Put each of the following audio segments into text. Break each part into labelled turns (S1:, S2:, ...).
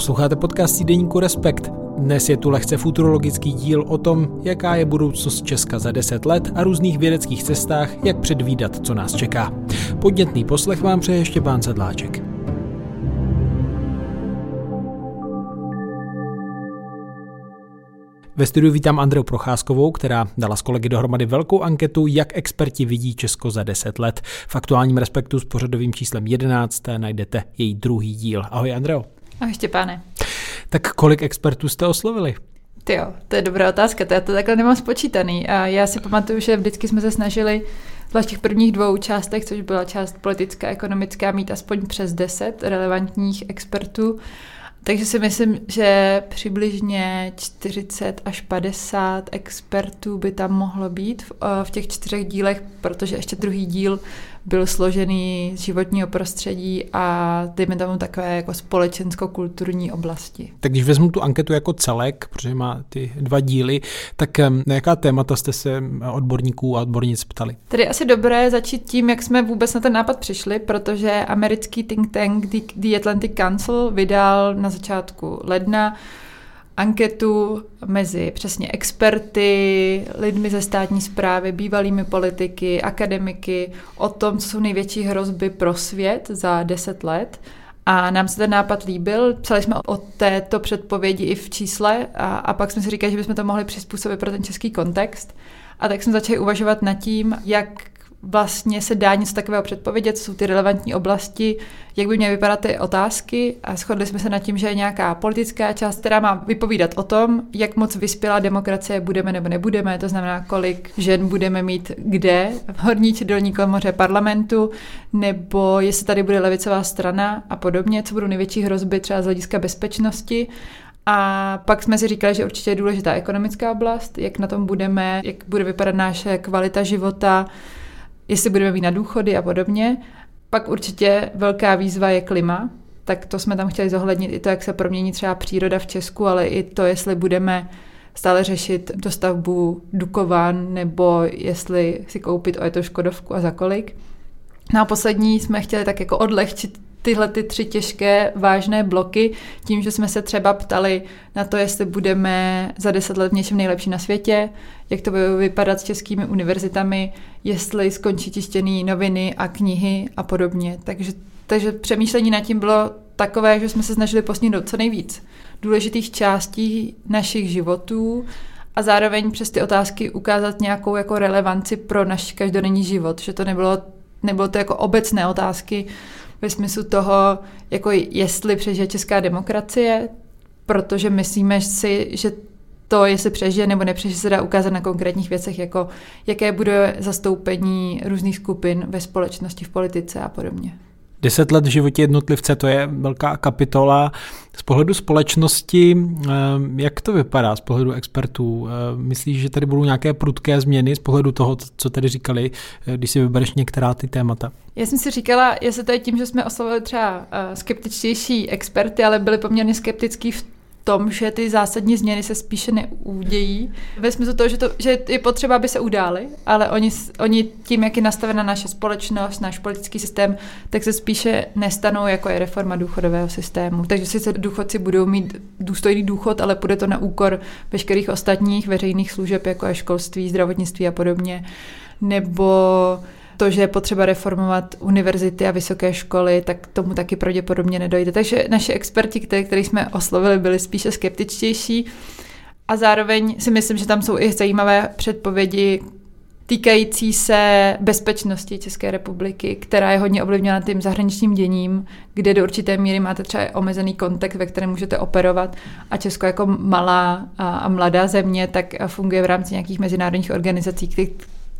S1: Posloucháte podcast týdeníku Respekt. Dnes je tu lehce futurologický díl o tom, jaká je budoucnost Česka za 10 let a různých vědeckých cestách, jak předvídat, co nás čeká. Podnětný poslech vám přeje Štěpán Sedláček. Ve studiu vítám Andreu Procházkovou, která dala s kolegy dohromady velkou anketu, jak experti vidí Česko za 10 let. V aktuálním respektu s pořadovým číslem 11 najdete její druhý díl. Ahoj Andreo.
S2: Ahoj Štěpáne.
S1: Tak kolik expertů jste oslovili?
S2: Ty jo, to je dobrá otázka, to já to takhle nemám spočítaný. A já si pamatuju, že vždycky jsme se snažili v těch prvních dvou částech, což byla část politická, ekonomická, mít aspoň přes 10 relevantních expertů. Takže si myslím, že přibližně 40 až 50 expertů by tam mohlo být v, eh, v těch čtyřech dílech, protože ještě druhý díl byl složený z životního prostředí a dejme tomu takové jako společensko-kulturní oblasti.
S1: Tak když vezmu tu anketu jako celek, protože má ty dva díly, tak na jaká témata jste se odborníků a odbornic ptali?
S2: Tedy asi dobré začít tím, jak jsme vůbec na ten nápad přišli, protože americký think tank The Atlantic Council vydal na začátku ledna anketu mezi přesně experty, lidmi ze státní zprávy, bývalými politiky, akademiky o tom, co jsou největší hrozby pro svět za 10 let. A nám se ten nápad líbil, psali jsme o této předpovědi i v čísle a, a pak jsme si říkali, že bychom to mohli přizpůsobit pro ten český kontext. A tak jsme začali uvažovat nad tím, jak vlastně se dá něco takového předpovědět, co jsou ty relevantní oblasti, jak by měly vypadat ty otázky a shodli jsme se nad tím, že je nějaká politická část, která má vypovídat o tom, jak moc vyspělá demokracie budeme nebo nebudeme, to znamená, kolik žen budeme mít kde v horní či dolní komoře parlamentu, nebo jestli tady bude levicová strana a podobně, co budou největší hrozby třeba z hlediska bezpečnosti. A pak jsme si říkali, že určitě je důležitá ekonomická oblast, jak na tom budeme, jak bude vypadat naše kvalita života, jestli budeme mít na důchody a podobně. Pak určitě velká výzva je klima, tak to jsme tam chtěli zohlednit i to, jak se promění třeba příroda v Česku, ale i to, jestli budeme stále řešit dostavbu Dukovan, nebo jestli si koupit o to Škodovku a za kolik. No a poslední jsme chtěli tak jako odlehčit tyhle ty tři těžké, vážné bloky, tím, že jsme se třeba ptali na to, jestli budeme za deset let v něčem nejlepší na světě, jak to bude vypadat s českými univerzitami, jestli skončí tištěný noviny a knihy a podobně. Takže, takže přemýšlení nad tím bylo takové, že jsme se snažili posnít co nejvíc důležitých částí našich životů a zároveň přes ty otázky ukázat nějakou jako relevanci pro náš každodenní život, že to nebylo, nebylo to jako obecné otázky, ve smyslu toho, jako jestli přežije česká demokracie, protože myslíme si, že to, jestli přežije nebo nepřežije, se dá ukázat na konkrétních věcech, jako jaké bude zastoupení různých skupin ve společnosti, v politice a podobně.
S1: Deset let v životě jednotlivce, to je velká kapitola. Z pohledu společnosti, eh, jak to vypadá z pohledu expertů? Eh, myslíš, že tady budou nějaké prudké změny z pohledu toho, co tady říkali, eh, když si vybereš některá ty témata?
S2: Já jsem si říkala, jestli to je tím, že jsme oslovili třeba skeptičtější experty, ale byli poměrně skeptický v tom, že ty zásadní změny se spíše neudějí. Ve smyslu toho, že, to, že je potřeba, aby se udály, ale oni, oni tím, jak je nastavena naše společnost, náš politický systém, tak se spíše nestanou, jako je reforma důchodového systému. Takže sice důchodci budou mít důstojný důchod, ale bude to na úkor veškerých ostatních veřejných služeb, jako je školství, zdravotnictví a podobně. Nebo to, že je potřeba reformovat univerzity a vysoké školy, tak tomu taky pravděpodobně nedojde. Takže naši experti, které, který jsme oslovili, byli spíše skeptičtější. A zároveň si myslím, že tam jsou i zajímavé předpovědi týkající se bezpečnosti České republiky, která je hodně ovlivněna tím zahraničním děním, kde do určité míry máte třeba omezený kontext, ve kterém můžete operovat a Česko jako malá a, a mladá země, tak funguje v rámci nějakých mezinárodních organizací,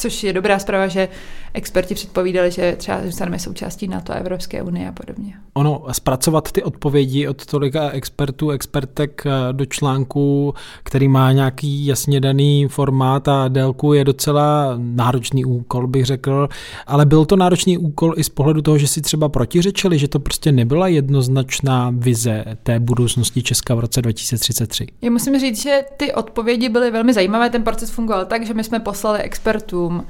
S2: Což je dobrá zpráva, že experti předpovídali, že třeba zůstaneme součástí NATO, Evropské unie a podobně.
S1: Ono, zpracovat ty odpovědi od tolika expertů, expertek eh, do článku, který má nějaký jasně daný formát a délku, je docela náročný úkol, bych řekl. Ale byl to náročný úkol i z pohledu toho, že si třeba protiřečili, že to prostě nebyla jednoznačná vize té budoucnosti Česka v roce 2033.
S2: Já musím říct, že ty odpovědi byly velmi zajímavé. Ten proces fungoval tak, že my jsme poslali expertům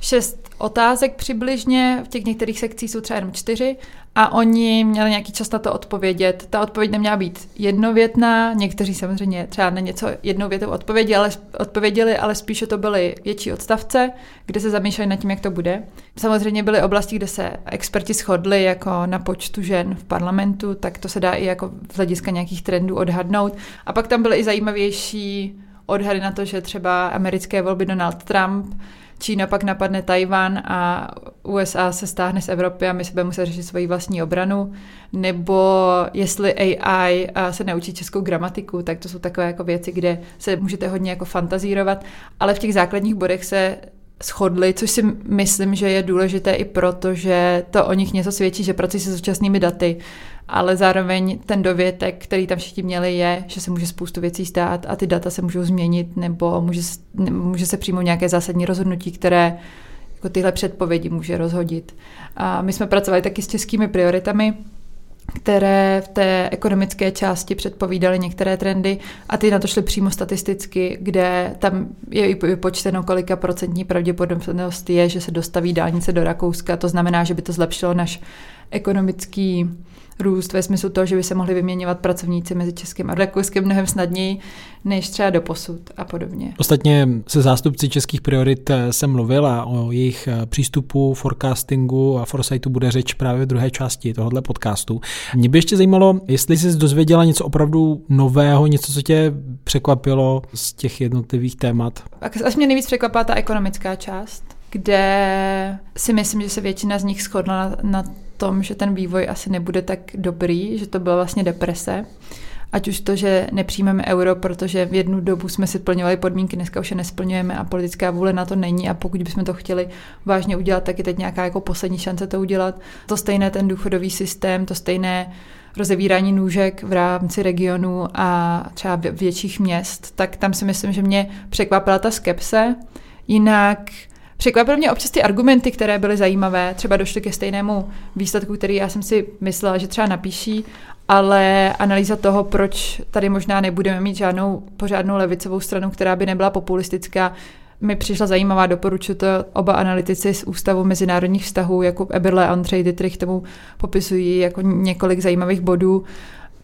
S2: šest otázek přibližně, v těch některých sekcích jsou třeba jenom čtyři a oni měli nějaký čas na to odpovědět. Ta odpověď neměla být jednovětná, někteří samozřejmě třeba na něco jednou větou odpověděli, ale, odpověděli, ale spíše to byly větší odstavce, kde se zamýšleli nad tím, jak to bude. Samozřejmě byly oblasti, kde se experti shodli, jako na počtu žen v parlamentu, tak to se dá i jako z hlediska nějakých trendů odhadnout. A pak tam byly i zajímavější odhady na to, že třeba americké volby Donald Trump Čína pak napadne Tajvan a USA se stáhne z Evropy a my se budeme muset řešit svoji vlastní obranu, nebo jestli AI se naučí českou gramatiku, tak to jsou takové jako věci, kde se můžete hodně jako fantazírovat, ale v těch základních bodech se shodli, což si myslím, že je důležité i proto, že to o nich něco svědčí, že pracují se současnými daty, ale zároveň ten dovětek, který tam všichni měli, je, že se může spoustu věcí stát a ty data se můžou změnit, nebo může, může se přijmout nějaké zásadní rozhodnutí, které jako tyhle předpovědi může rozhodit. A my jsme pracovali taky s českými prioritami, které v té ekonomické části předpovídaly některé trendy a ty na to šly přímo statisticky, kde tam je vypočteno, kolika procentní pravděpodobnost je, že se dostaví dálnice do Rakouska. To znamená, že by to zlepšilo náš ekonomický růst ve smyslu toho, že by se mohli vyměňovat pracovníci mezi Českým a Rakouskem mnohem snadněji než třeba do posud a podobně.
S1: Ostatně se zástupci českých priorit eh, jsem mluvila o jejich eh, přístupu, forecastingu a foresightu bude řeč právě v druhé části tohohle podcastu. Mě by ještě zajímalo, jestli jsi dozvěděla něco opravdu nového, něco, co tě překvapilo z těch jednotlivých témat.
S2: Až mě nejvíc překvapila ta ekonomická část, kde si myslím, že se většina z nich shodla na, na tom, že ten vývoj asi nebude tak dobrý, že to byla vlastně deprese. Ať už to, že nepřijmeme euro, protože v jednu dobu jsme si plňovali podmínky, dneska už je nesplňujeme a politická vůle na to není a pokud bychom to chtěli vážně udělat, tak je teď nějaká jako poslední šance to udělat. To stejné ten důchodový systém, to stejné rozevírání nůžek v rámci regionu a třeba větších měst, tak tam si myslím, že mě překvapila ta skepse. Jinak Překvapily mě občas ty argumenty, které byly zajímavé, třeba došly ke stejnému výsledku, který já jsem si myslela, že třeba napíší, ale analýza toho, proč tady možná nebudeme mít žádnou pořádnou levicovou stranu, která by nebyla populistická, mi přišla zajímavá, doporučuji to oba analytici z Ústavu mezinárodních vztahů, jako Eberle a Andrej Dietrich, tomu popisují jako několik zajímavých bodů.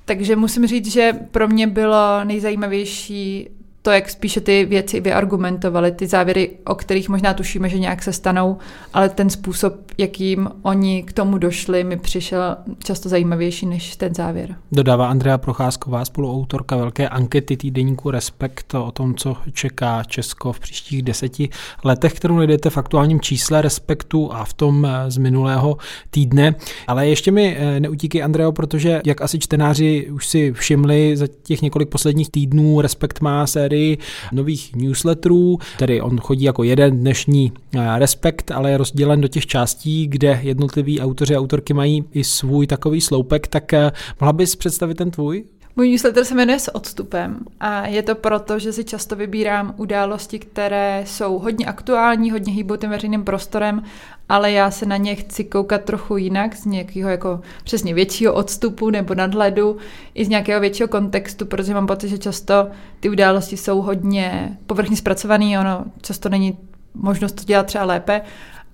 S2: Takže musím říct, že pro mě bylo nejzajímavější to, jak spíše ty věci vyargumentovali, ty závěry, o kterých možná tušíme, že nějak se stanou, ale ten způsob, jakým oni k tomu došli, mi přišel často zajímavější než ten závěr.
S1: Dodává Andrea Procházková, spoluautorka velké ankety týdeníku Respekt o tom, co čeká Česko v příštích deseti letech, kterou najdete v aktuálním čísle Respektu a v tom eh, z minulého týdne. Ale ještě mi eh, neutíky, Andreo, protože jak asi čtenáři už si všimli za těch několik posledních týdnů, Respekt má sérii sérii nových newsletterů, tedy on chodí jako jeden dnešní eh, Respekt, ale je rozdělen do těch částí, kde jednotliví autoři a autorky mají i svůj takový sloupek, tak eh, mohla bys představit ten tvůj?
S2: Můj newsletter se jmenuje S odstupem a je to proto, že si často vybírám události, které jsou hodně aktuální, hodně hýbou tím veřejným prostorem, ale já se na ně chci koukat trochu jinak, z nějakého jako přesně většího odstupu nebo nadhledu, i z nějakého většího kontextu, protože mám pocit, že často ty události jsou hodně povrchně zpracované, ono často není možnost to dělat třeba lépe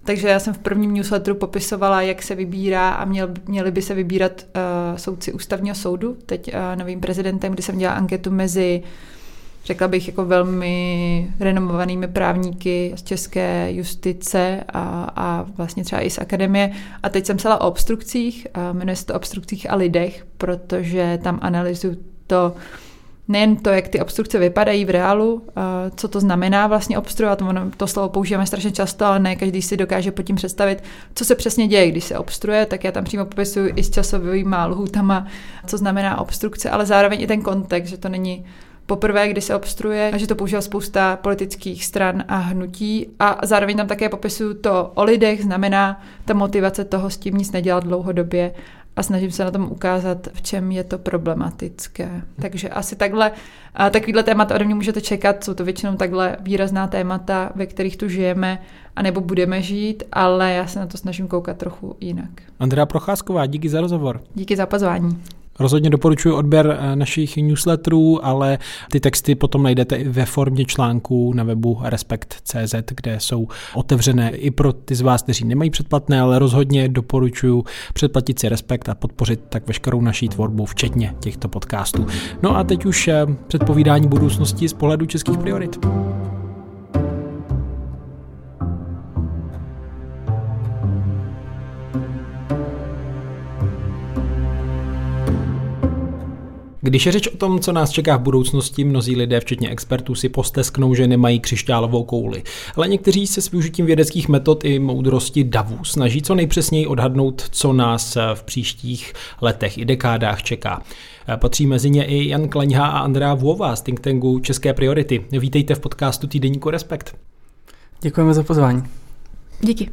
S2: takže já jsem v prvním newsletteru popisovala, jak se vybírá a měl, měli by se vybírat uh, soudci ústavního soudu, teď uh, novým prezidentem, kdy jsem dělala anketu mezi řekla bych, jako velmi renomovanými právníky z české justice a, a vlastně třeba i z akademie. A teď jsem psala o obstrukcích, a jmenuje se to obstrukcích a lidech, protože tam analyzuju to, nejen to, jak ty obstrukce vypadají v reálu, co to znamená vlastně obstruovat, ono, to slovo používáme strašně často, ale ne každý si dokáže pod tím představit, co se přesně děje, když se obstruuje, tak já tam přímo popisuju i s časovými lhůtama, co znamená obstrukce, ale zároveň i ten kontext, že to není poprvé, kdy se obstruuje, a že to používá spousta politických stran a hnutí. A zároveň tam také popisuju to o lidech, znamená ta motivace toho s tím nic nedělat dlouhodobě a snažím se na tom ukázat, v čem je to problematické. Takže asi takhle, a takovýhle témata ode mě můžete čekat, jsou to většinou takhle výrazná témata, ve kterých tu žijeme, anebo budeme žít, ale já se na to snažím koukat trochu jinak.
S1: Andrea Procházková, díky za rozhovor.
S2: Díky za pozvání.
S1: Rozhodně doporučuji odběr eh, našich newsletterů, ale ty texty potom najdete i ve formě článků na webu respekt.cz, kde jsou otevřené i pro ty z vás, kteří nemají předplatné, ale rozhodně doporučuji předplatit si Respekt a podpořit tak veškerou naší tvorbu, včetně těchto podcastů. No a teď už eh, předpovídání budoucnosti z pohledu českých priorit. Když je řeč o tom, co nás čeká v budoucnosti, mnozí lidé, včetně expertů, si postesknou, že nemají křišťálovou kouli. Ale někteří se s využitím vědeckých metod i moudrosti davu snaží co nejpřesněji odhadnout, co nás v příštích letech i dekádách čeká. Patří mezi ně i Jan Klaňha a Andrea Vová z think tanku České priority. Vítejte v podcastu Týdeníku Respekt.
S3: Děkujeme za pozvání.
S2: Díky.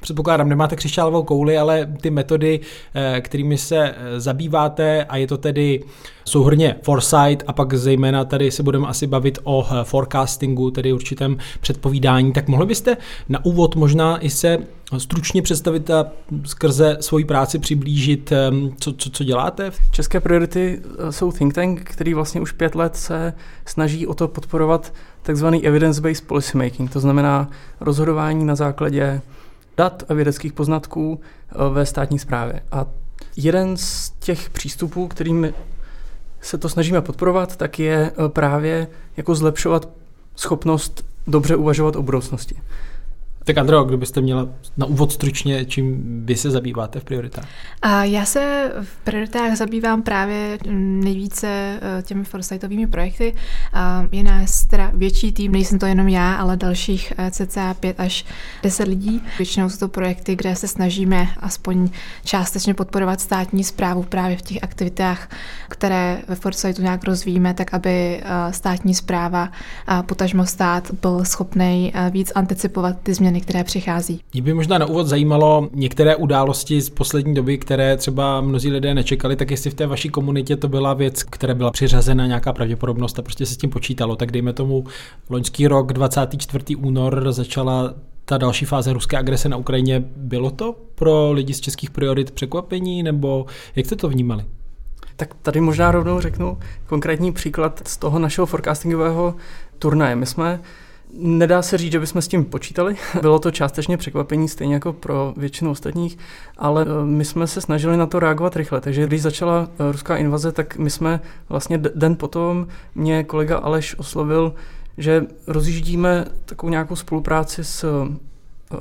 S1: Předpokládám, nemáte křišťálovou kouli, ale ty metody, eh, kterými se eh, zabýváte, a je to tedy souhrně foresight a pak zejména tady se budeme asi bavit o eh, forecastingu, tedy určitém předpovídání, tak mohli byste na úvod možná i se stručně představit a skrze svoji práci přiblížit, co, co, co děláte?
S3: České priority jsou think tank, který vlastně už pět let se snaží o to podporovat takzvaný evidence-based policymaking, to znamená rozhodování na základě dat a vědeckých poznatků eh, ve státní správě. A jeden z těch přístupů, kterým se to snažíme podporovat, tak je eh, právě jako zlepšovat schopnost dobře uvažovat o budoucnosti.
S1: Tak Andro, kdybyste měla na úvod stručně, čím vy se zabýváte v prioritách?
S4: A já se v prioritách zabývám právě nejvíce eh, těmi foresightovými projekty. Je nás teda větší tým, nejsem to jenom já, ale dalších eh, cca 5 až 10 lidí. Většinou jsou to projekty, kde se snažíme aspoň částečně podporovat státní zprávu právě v těch aktivitách, které ve Foresightu nějak rozvíjíme, tak aby eh, státní zpráva potažmo stát byl schopný víc anticipovat ty změny změny, které přichází.
S1: Mě by možná na úvod zajímalo některé události z poslední doby, které třeba mnozí lidé nečekali, tak jestli v té vaší komunitě to byla věc, která byla přiřazena nějaká pravděpodobnost a prostě se s tím počítalo. Tak dejme tomu loňský rok, 24. únor, začala ta další fáze ruské agrese na Ukrajině. Bylo to pro lidi z českých priorit překvapení, nebo jak jste to vnímali?
S3: Tak tady možná rovnou řeknu konkrétní příklad z toho našeho forecastingového turnaje. My jsme Nedá se říct, že bychom s tím počítali. Bylo to částečně překvapení, stejně jako pro většinu ostatních, ale eh, my jsme se snažili na to reagovat rychle. Takže když začala eh, ruská invaze, tak my jsme vlastně den potom mě kolega Aleš oslovil, že rozjíždíme takovou nějakou spolupráci s eh,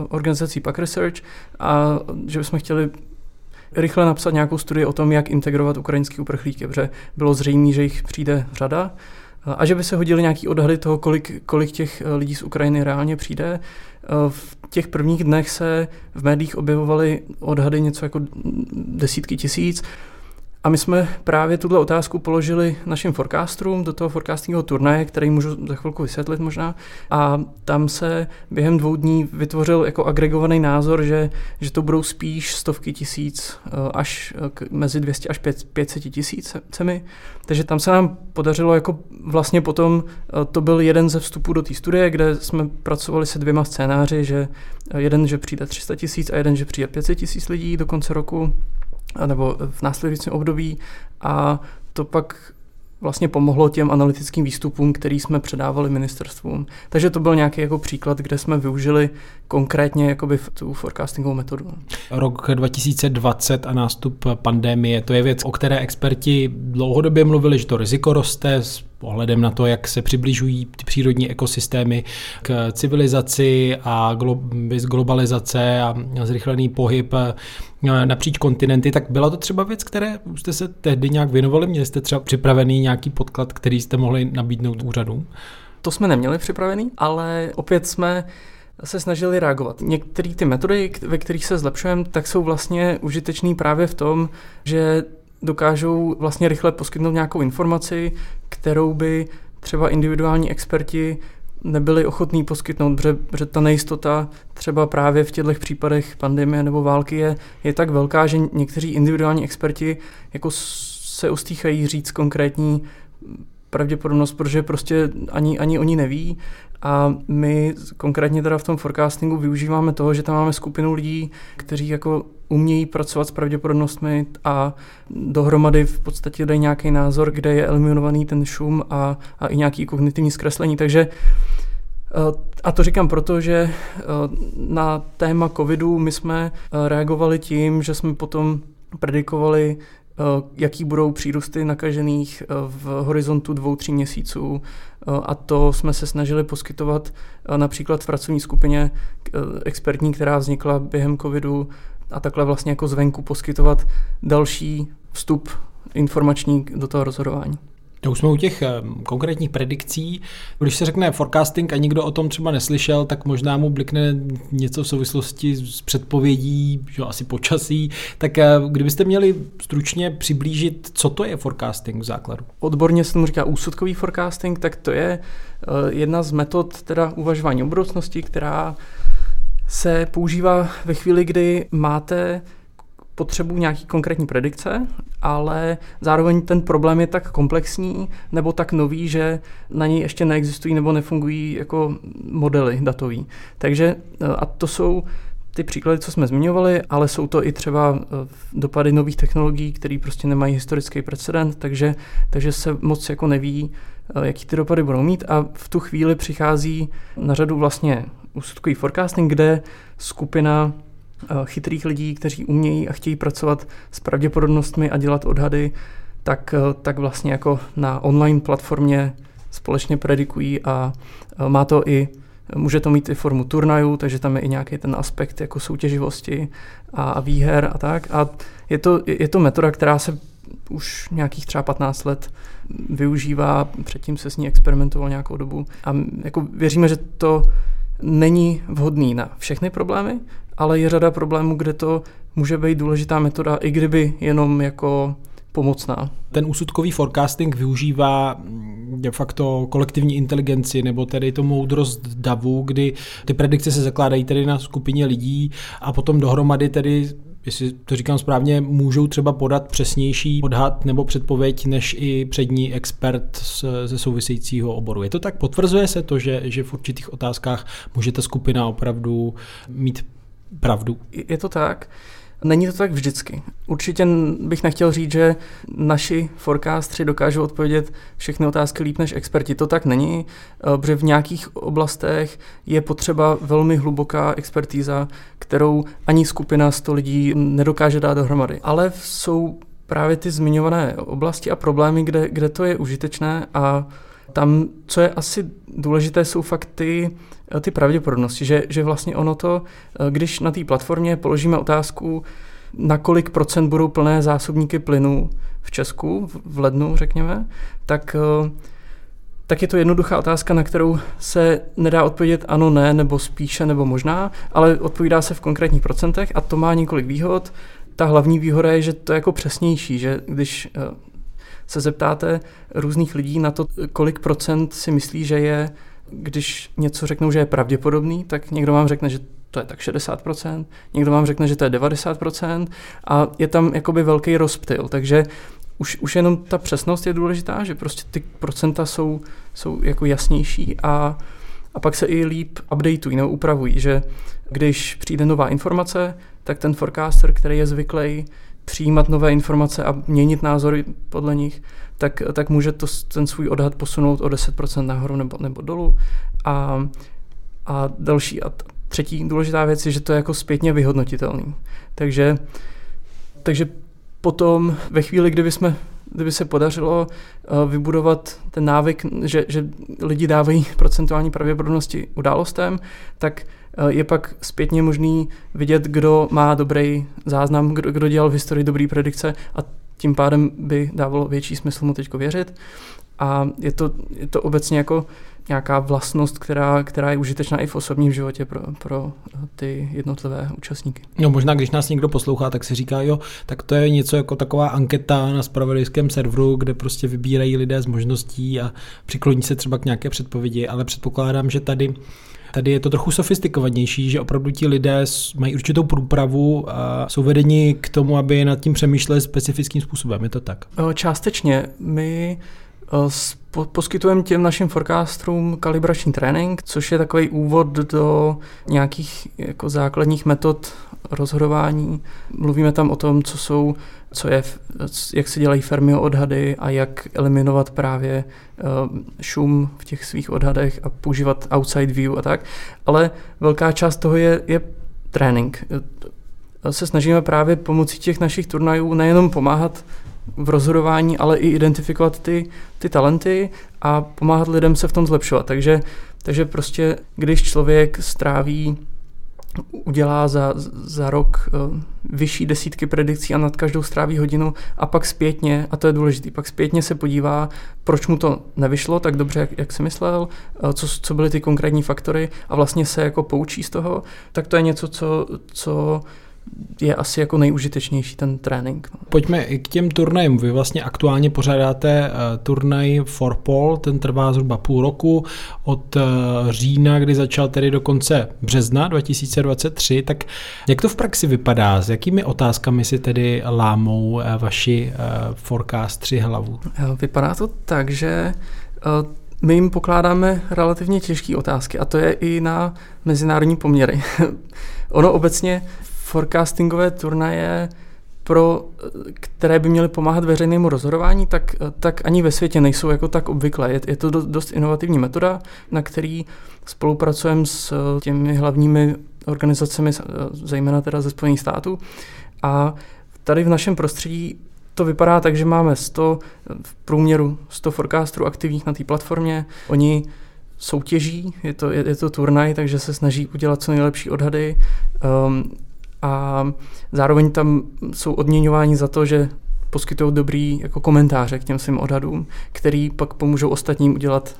S3: organizací Pack Research a že bychom chtěli rychle napsat nějakou studii o tom, jak integrovat ukrajinský uprchlíky, protože bylo zřejmé, že jich přijde řada a že by se hodili nějaký odhady toho, kolik, kolik těch eh, lidí z Ukrajiny reálně přijde. Eh, v těch prvních dnech se v médiích objevovaly odhady něco jako desítky tisíc. A my jsme právě tuto otázku položili našim forecasterům do toho forecastingového turnaje, který můžu za chvilku vysvětlit možná. A tam se během dvou dní vytvořil jako agregovaný názor, že, že to budou spíš stovky tisíc eh, až k, mezi 200 až 500 tisícemi. Takže tam se nám podařilo jako vlastně potom, eh, to byl jeden ze vstupů do té studie, kde jsme pracovali se dvěma scénáři, že eh, jeden, že přijde 300 tisíc a jeden, že přijde 500 tisíc lidí do konce roku nebo v následujícím období a to pak vlastně pomohlo těm analytickým výstupům, který jsme předávali ministerstvům. Takže to byl nějaký jako příklad, kde jsme využili konkrétně jakoby tu forecastingovou metodu.
S1: Rok 2020 a nástup pandemie, to je věc, o které experti dlouhodobě mluvili, že to riziko roste ohledem na to, jak se přibližují ty přírodní ekosystémy k civilizaci a glo- globalizace a zrychlený pohyb eh, napříč kontinenty, tak byla to třeba věc, které jste se tehdy nějak věnovali? Měli jste třeba připravený nějaký podklad, který jste mohli nabídnout úřadům?
S3: To jsme neměli připravený, ale opět jsme se snažili reagovat. Některé ty metody, ve kterých se zlepšujeme, tak jsou vlastně užitečný právě v tom, že dokážou vlastně rychle poskytnout nějakou informaci, kterou by třeba individuální experti nebyli ochotní poskytnout, protože, ta nejistota třeba právě v těchto případech pandemie nebo války je, je tak velká, že někteří individuální experti jako se ostýchají říct konkrétní pravděpodobnost, protože prostě ani, ani oni neví. A my konkrétně teda v tom forecastingu využíváme toho, že tam máme skupinu lidí, kteří jako umějí pracovat s pravděpodobnostmi a dohromady v podstatě dají nějaký názor, kde je eliminovaný ten šum a, a i nějaký kognitivní zkreslení. Takže eh, a to říkám proto, že eh, na téma covidu my jsme eh, reagovali tím, že jsme potom predikovali jaký budou přírůsty nakažených eh, v horizontu dvou, tří měsíců. Eh, a to jsme se snažili poskytovat například v pracovní skupině expertní, která vznikla během covidu a takhle vlastně jako zvenku poskytovat další vstup informační do toho rozhodování.
S1: To už jsme u těch konkrétních predikcí. Když se řekne forecasting a nikdo o tom třeba neslyšel, tak možná mu blikne něco v souvislosti s předpovědí, že asi počasí. Tak eh, kdybyste měli stručně přiblížit, co to je forecasting v základu?
S3: Odborně se tomu říká úsudkový forecasting, tak to je eh, jedna z metod teda uvažování o budoucnosti, která se používá ve chvíli, kdy máte potřebuji nějaký konkrétní predikce, ale zároveň ten problém je tak komplexní nebo tak nový, že na něj ještě neexistují nebo nefungují jako modely datový. Takže eh, a to jsou ty příklady, co jsme zmiňovali, ale jsou to i třeba eh, dopady nových technologií, které prostě nemají historický precedent, takže, takže se moc jako neví, eh, jaký ty dopady budou mít a v tu chvíli přichází na řadu vlastně úsudkový forecasting, kde skupina chytrých lidí, kteří umějí a chtějí pracovat s pravděpodobnostmi a dělat odhady, tak, eh, tak vlastně jako na online platformě společně predikují a eh, má to i Může to mít i formu turnajů, takže tam je i nějaký ten aspekt jako soutěživosti a, výher a tak. A je to, je to metoda, která se už nějakých třeba 15 let využívá, předtím se s ní experimentoval nějakou dobu a jako věříme, že to není vhodný na všechny problémy, ale je řada problémů, kde to může být důležitá metoda, i kdyby jenom jako pomocná.
S1: Ten úsudkový forecasting využívá de facto kolektivní inteligenci nebo tedy to moudrost davu, kdy ty predikce se zakládají tedy na skupině lidí a potom dohromady tedy jestli to říkám správně, můžou třeba podat přesnější odhad nebo předpověď než i přední expert ze souvisejícího oboru. Je to tak? Potvrzuje se to, že, že v určitých otázkách může ta skupina opravdu mít pravdu.
S3: Je to tak. Není to tak vždycky. Určitě bych nechtěl říct, že naši forecastři dokážou odpovědět všechny otázky líp než experti. To tak není, eh, protože v nějakých oblastech je potřeba velmi hluboká expertíza, kterou ani skupina 100 lidí nedokáže dát dohromady. Ale jsou právě ty zmiňované oblasti a problémy, kde, kde to je užitečné a tam, co je asi důležité, jsou fakt ty, ty pravděpodobnosti, že, že vlastně ono to, eh, když na té platformě položíme otázku, na kolik procent budou plné zásobníky plynu v Česku v lednu, řekněme, tak, eh, tak je to jednoduchá otázka, na kterou se nedá odpovědět ano, ne, nebo spíše, nebo možná, ale odpovídá se v konkrétních procentech a to má několik výhod. Ta hlavní výhoda je, že to je jako přesnější, že když se zeptáte různých lidí na to, kolik procent si myslí, že je, když něco řeknou, že je pravděpodobný, tak někdo vám řekne, že to je tak 60%, někdo vám řekne, že to je 90% a je tam jakoby velký rozptyl, takže už, už jenom ta přesnost je důležitá, že prostě ty procenta jsou, jsou jako jasnější a, a pak se i líp updateují nebo upravují, že když přijde nová informace, tak ten forecaster, který je zvyklý přijímat nové informace a měnit názory podle nich, tak, tak může to, ten svůj odhad posunout o 10% nahoru nebo, nebo dolů. A, a další a třetí důležitá věc je, že to je jako zpětně vyhodnotitelný. Takže, takže potom ve chvíli, kdyby, jsme, kdyby se podařilo uh, vybudovat ten návyk, že, že lidi dávají procentuální pravděpodobnosti událostem, tak je pak zpětně možný vidět, kdo má dobrý záznam, kdo, kdo dělal v historii dobrý predikce a tím pádem by dávalo větší smysl mu teď věřit. A je to, je to obecně jako nějaká vlastnost, která, která je užitečná i v osobním životě pro, pro ty jednotlivé účastníky.
S1: No možná, když nás někdo poslouchá, tak si říká, jo, tak to je něco jako taková anketa na spravodajském serveru, kde prostě vybírají lidé z možností a přikloní se třeba k nějaké předpovědi, ale předpokládám, že tady Tady je to trochu sofistikovanější, že opravdu ti lidé mají určitou průpravu a jsou vedeni k tomu, aby nad tím přemýšleli specifickým způsobem. Je to tak?
S3: Částečně. My Poskytujeme těm našim forecasterům kalibrační trénink, což je takový úvod do nějakých jako základních metod rozhodování. Mluvíme tam o tom, co jsou, co je, jak se dělají Fermi odhady a jak eliminovat právě uh, šum v těch svých odhadech a používat outside view a tak. Ale velká část toho je, je trénink. Se snažíme právě pomocí těch našich turnajů nejenom pomáhat v rozhodování, ale i identifikovat ty, ty talenty a pomáhat lidem se v tom zlepšovat. Takže, takže prostě, když člověk stráví udělá za, za rok uh, vyšší desítky predikcí a nad každou stráví hodinu a pak zpětně, a to je důležité, pak zpětně se podívá, proč mu to nevyšlo tak dobře, jak, jak si myslel, uh, co, co byly ty konkrétní faktory a vlastně se jako poučí z toho, tak to je něco, co, co je asi jako nejužitečnější ten trénink. No.
S1: Pojďme i k těm turnajům. Vy vlastně aktuálně pořádáte uh, turnaj Pole, ten trvá zhruba půl roku od uh, října, kdy začal tedy do konce března 2023. Tak jak to v praxi vypadá? S jakými otázkami si tedy lámou uh, vaši uh, forecastři hlavu?
S3: Vypadá to tak, že uh, my jim pokládáme relativně těžké otázky a to je i na mezinárodní poměry. ono obecně forecastingové turnaje, pro, které by měly pomáhat veřejnému rozhodování, tak, tak ani ve světě nejsou jako tak obvyklé. Je, je to dost inovativní metoda, na který spolupracujeme s těmi hlavními organizacemi, zejména teda ze Spojených států. A tady v našem prostředí to vypadá tak, že máme 100, v průměru 100 forecasterů aktivních na té platformě. Oni soutěží, je to, je, je to turnaj, takže se snaží udělat co nejlepší odhady. Um, a zároveň tam jsou odměňováni za to, že poskytují dobrý jako komentáře k těm svým odhadům, který pak pomůžou ostatním udělat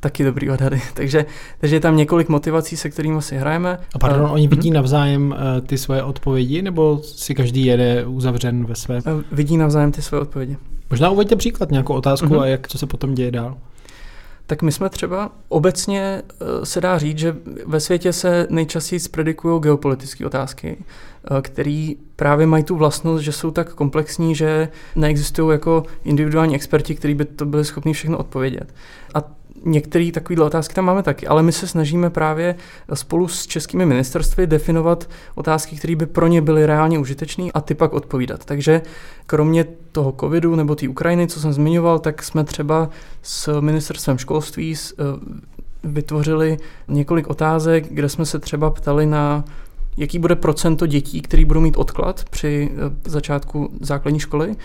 S3: taky dobrý odhady. takže, takže je tam několik motivací, se kterými si hrajeme.
S1: A pardon, uh, oni vidí uh, navzájem uh, ty svoje odpovědi, nebo si každý jede uzavřen ve své? Uh,
S3: vidí navzájem ty svoje odpovědi.
S1: Možná uveďte příklad, nějakou otázku uh-huh. a jak, co se potom děje dál
S3: tak my jsme třeba obecně eh, se dá říct, že ve světě se nejčastěji predikují geopolitické otázky, eh, které právě mají tu vlastnost, že jsou tak komplexní, že neexistují jako individuální experti, kteří by to byli schopni všechno odpovědět. A některé takové otázky tam máme taky, ale my se snažíme právě spolu s českými ministerstvy definovat otázky, které by pro ně byly reálně užitečné a ty pak odpovídat. Takže kromě toho covidu nebo té Ukrajiny, co jsem zmiňoval, tak jsme třeba s ministerstvem školství eh, vytvořili několik otázek, kde jsme se třeba ptali na jaký bude procento dětí, který budou mít odklad při eh, začátku základní školy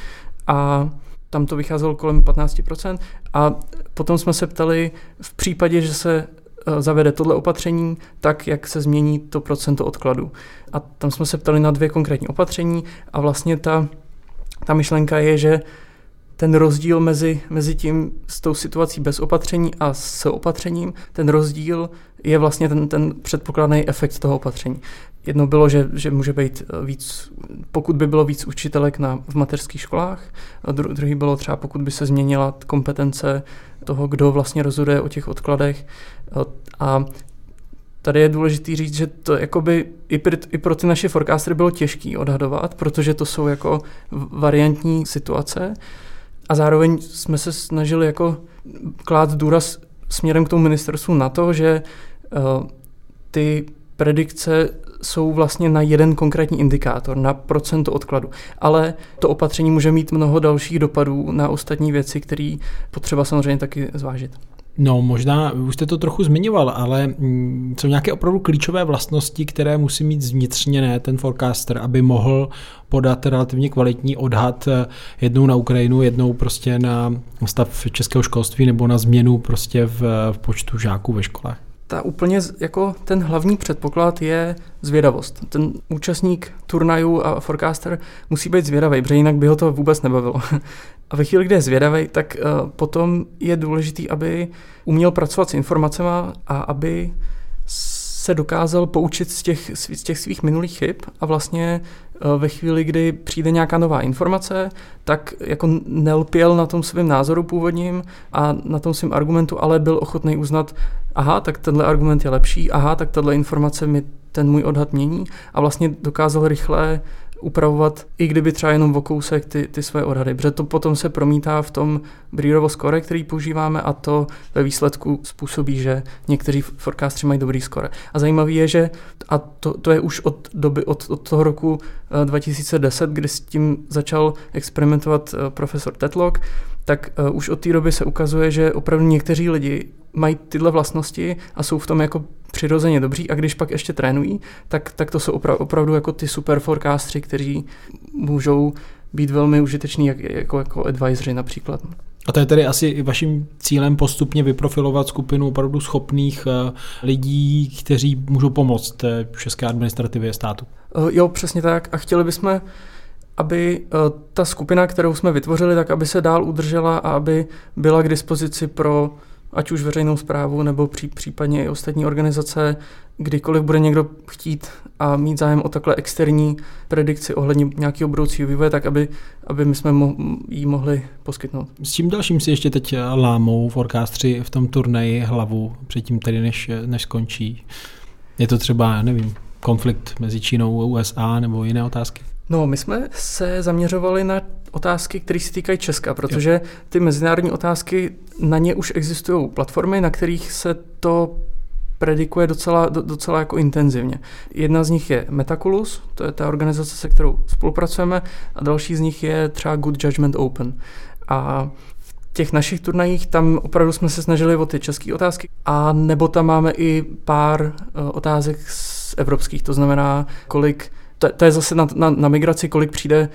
S3: a tam to vycházelo kolem 15%. A potom jsme se ptali, v případě, že se eh, zavede tohle opatření, tak jak se změní to procento odkladu. A tam jsme se ptali na dvě konkrétní opatření a vlastně ta, ta myšlenka je, že ten rozdíl mezi, mezi tím s tou situací bez opatření a s opatřením, ten rozdíl je vlastně ten, ten předpokladný efekt toho opatření. Jedno bylo, že, že může být eh, víc, pokud by bylo víc učitelek na, v mateřských školách, a dru, druhý bylo třeba, pokud by se změnila kompetence toho, kdo vlastně rozhoduje o těch odkladech. A, tady je důležité říct, že to jakoby i, pro, i pro ty naše forecastery bylo těžké odhadovat, protože to jsou jako variantní situace a zároveň jsme se snažili jako klát důraz směrem k tomu ministerstvu na to, že uh, ty predikce jsou vlastně na jeden konkrétní indikátor, na procento odkladu. Ale to opatření může mít mnoho dalších dopadů na ostatní věci, které potřeba samozřejmě taky zvážit.
S1: No, možná, už jste to trochu zmiňoval, ale mm, jsou nějaké opravdu klíčové vlastnosti, které musí mít zvnitřněné ten forecaster, aby mohl podat relativně kvalitní odhad eh, jednou na Ukrajinu, jednou prostě na stav českého školství nebo na změnu prostě v, v počtu žáků ve školách
S3: ta úplně jako ten hlavní předpoklad je zvědavost. Ten účastník turnajů a forecaster musí být zvědavý, protože jinak by ho to vůbec nebavilo. A ve chvíli, kdy je zvědavý, tak uh, potom je důležitý, aby uměl pracovat s informacemi a aby se dokázal poučit z těch, z těch svých minulých chyb a vlastně eh, ve chvíli, kdy přijde nějaká nová informace, tak jako nelpěl na tom svém názoru původním a na tom svém argumentu, ale byl ochotný uznat, aha, tak tenhle argument je lepší, aha, tak tahle informace mi ten můj odhad mění a vlastně dokázal rychle upravovat, i kdyby třeba jenom o kousek ty, ty své odhady, protože to potom se promítá v tom Breerovo score, který používáme a to ve výsledku způsobí, že někteří forecastři mají dobrý score. A zajímavé je, že a to, to je už od doby, od, od toho roku 2010, eh, kdy s tím začal experimentovat eh, profesor Tetlock, tak uh, už od té doby se ukazuje, že opravdu někteří lidi mají tyhle vlastnosti a jsou v tom jako přirozeně dobří a když pak ještě trénují, tak, tak to jsou opra- opravdu jako ty super forecastři, kteří můžou být velmi užiteční jak, jako, jako advisory například.
S1: A to je tedy asi vaším cílem postupně vyprofilovat skupinu opravdu schopných uh, lidí, kteří můžou pomoct české administrativě státu.
S3: Uh, jo, přesně tak. A chtěli bychom aby ta skupina, kterou jsme vytvořili, tak aby se dál udržela a aby byla k dispozici pro ať už veřejnou zprávu nebo pří, případně i ostatní organizace, kdykoliv bude někdo chtít a mít zájem o takhle externí predikci ohledně nějakého budoucího vývoje, tak aby, aby my jsme mo- jí mohli poskytnout.
S1: S čím dalším si ještě teď lámou forecastři v tom turnaji hlavu předtím tedy, než, než skončí? Je to třeba, nevím, konflikt mezi Čínou a USA nebo jiné otázky?
S3: No, my jsme se zaměřovali na otázky, které se týkají Česka, protože ty mezinárodní otázky, na ně už existují platformy, na kterých se to predikuje docela, docela jako intenzivně. Jedna z nich je Metaculus, to je ta organizace, se kterou spolupracujeme, a další z nich je třeba Good Judgment Open. A v těch našich turnajích tam opravdu jsme se snažili o ty české otázky, a nebo tam máme i pár uh, otázek z evropských, to znamená, kolik to, to je zase na, na, na migraci, kolik přijde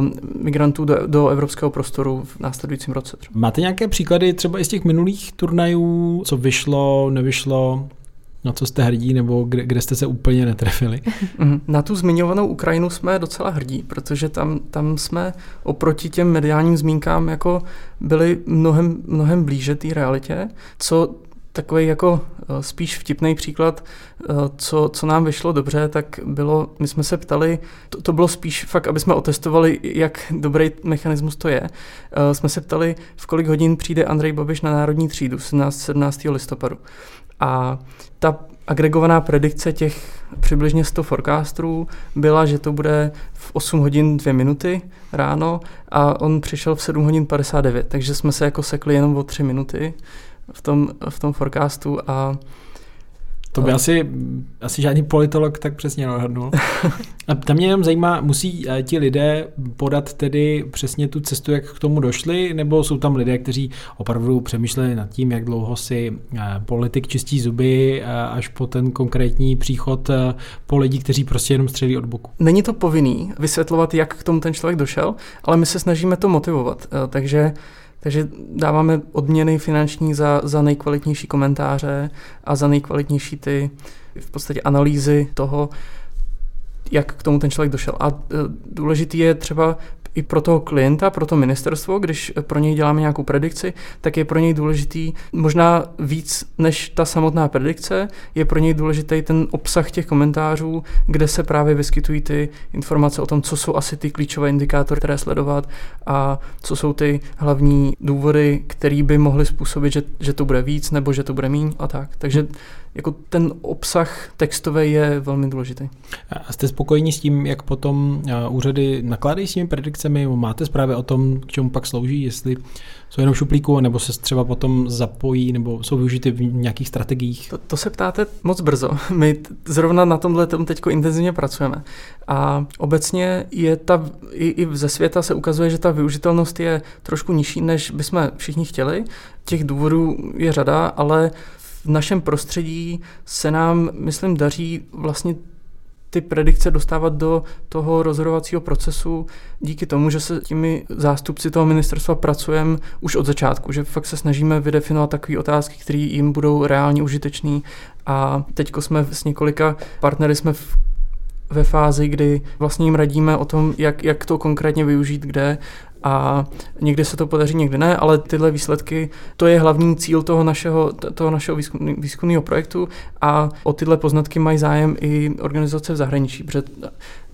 S3: uh, migrantů do, do evropského prostoru v následujícím roce.
S1: Třeba. Máte nějaké příklady třeba i z těch minulých turnajů, co vyšlo, nevyšlo, na co jste hrdí, nebo kde, kde jste se úplně netrefili?
S3: Mhm. Na tu zmiňovanou Ukrajinu jsme docela hrdí, protože tam, tam jsme oproti těm mediálním zmínkám jako byli mnohem, mnohem blíže té realitě, co takový jako eh, spíš vtipný příklad, eh, co, co nám vyšlo dobře, tak bylo, my jsme se ptali, to, to bylo spíš fakt, aby jsme otestovali, jak dobrý mechanismus to je. Eh, jsme se ptali, v kolik hodin přijde Andrej Babiš na národní třídu 17. 17. listopadu. A ta agregovaná predikce těch přibližně 100 forecasterů byla, že to bude v 8 hodin 2 minuty ráno a on přišel v 7 hodin 59, takže jsme se jako sekli jenom o 3 minuty v tom, v tom forecastu a
S1: to by asi, asi žádný politolog tak přesně neodhadnul. A tam mě jenom zajímá, musí eh, ti lidé podat tedy přesně tu cestu, jak k tomu došli, nebo jsou tam lidé, kteří opravdu přemýšleli nad tím, jak dlouho si eh, politik čistí zuby eh, až po ten konkrétní příchod po lidi, kteří prostě jenom střelí od boku.
S3: Není to povinný vysvětlovat, jak k tomu ten člověk došel, ale my se snažíme to motivovat. Takže takže dáváme odměny finanční za, za nejkvalitnější komentáře a za nejkvalitnější ty v podstatě analýzy toho, jak k tomu ten člověk došel. A e, důležitý je třeba i pro toho klienta, pro to ministerstvo, když pro něj děláme nějakou predikci, tak je pro něj důležitý možná víc než ta samotná predikce, je pro něj důležitý ten obsah těch komentářů, kde se právě vyskytují ty informace o tom, co jsou asi ty klíčové indikátory, které sledovat a co jsou ty hlavní důvody, které by mohly způsobit, že, že to bude víc nebo že to bude míň a tak. Takže jako ten obsah textový je velmi důležitý.
S1: A jste spokojení s tím, jak potom úřady nakládají s těmi predikcemi? Máte zprávy o tom, k čemu pak slouží, jestli jsou jenom šuplíku, nebo se třeba potom zapojí, nebo jsou využity v nějakých strategiích?
S3: To, to se ptáte moc brzo. My zrovna na tomhle teď intenzivně pracujeme. A obecně je ta, i, i ze světa se ukazuje, že ta využitelnost je trošku nižší, než bychom všichni chtěli. Těch důvodů je řada, ale v našem prostředí se nám, myslím, daří vlastně ty predikce dostávat do toho rozhodovacího procesu díky tomu, že se těmi zástupci toho ministerstva pracujeme už od začátku, že fakt se snažíme vydefinovat takové otázky, které jim budou reálně užitečné. A teďko jsme s několika partnery jsme v ve fázi, kdy vlastně jim radíme o tom, jak, jak to konkrétně využít, kde a někdy se to podaří, někdy ne, ale tyhle výsledky, to je hlavní cíl toho našeho, toho našeho výzkumného projektu a o tyhle poznatky mají zájem i organizace v zahraničí, protože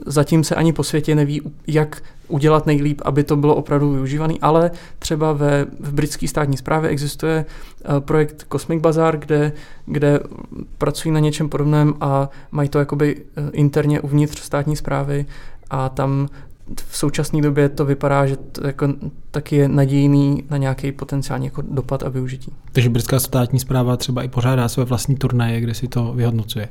S3: zatím se ani po světě neví, jak udělat nejlíp, aby to bylo opravdu využívané, ale třeba ve, v britské státní správě existuje uh, projekt Cosmic Bazaar, kde, kde pracují na něčem podobném a mají to jakoby uh, interně uvnitř státní zprávy a tam v současné době to vypadá, že to jako, taky je nadějný na nějaký potenciální jako dopad a využití.
S1: Takže britská státní zpráva třeba i pořádá své vlastní turnaje, kde si to vyhodnocuje.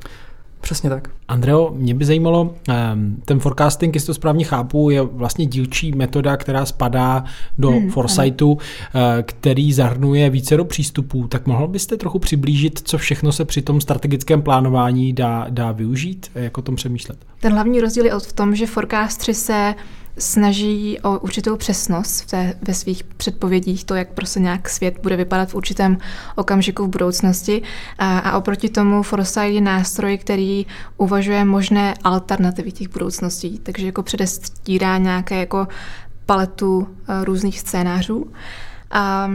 S3: Přesně tak.
S1: Andreo, mě by zajímalo, ehm, ten forecasting, jestli to správně chápu, je vlastně dílčí metoda, která spadá do hmm, foresightu, ano. Eh, který zahrnuje více do přístupů. Tak mohl byste trochu přiblížit, co všechno se při tom strategickém plánování dá, dá využít, jak o tom přemýšlet?
S4: Ten hlavní rozdíl je v tom, že forecastři se snaží o určitou přesnost v té, ve svých předpovědích, to, jak prostě nějak svět bude vypadat v určitém okamžiku v budoucnosti. A, a oproti tomu Foresight je nástroj, který uvažuje možné alternativy těch budoucností, takže jako předestírá nějaké jako paletu eh, různých scénářů. A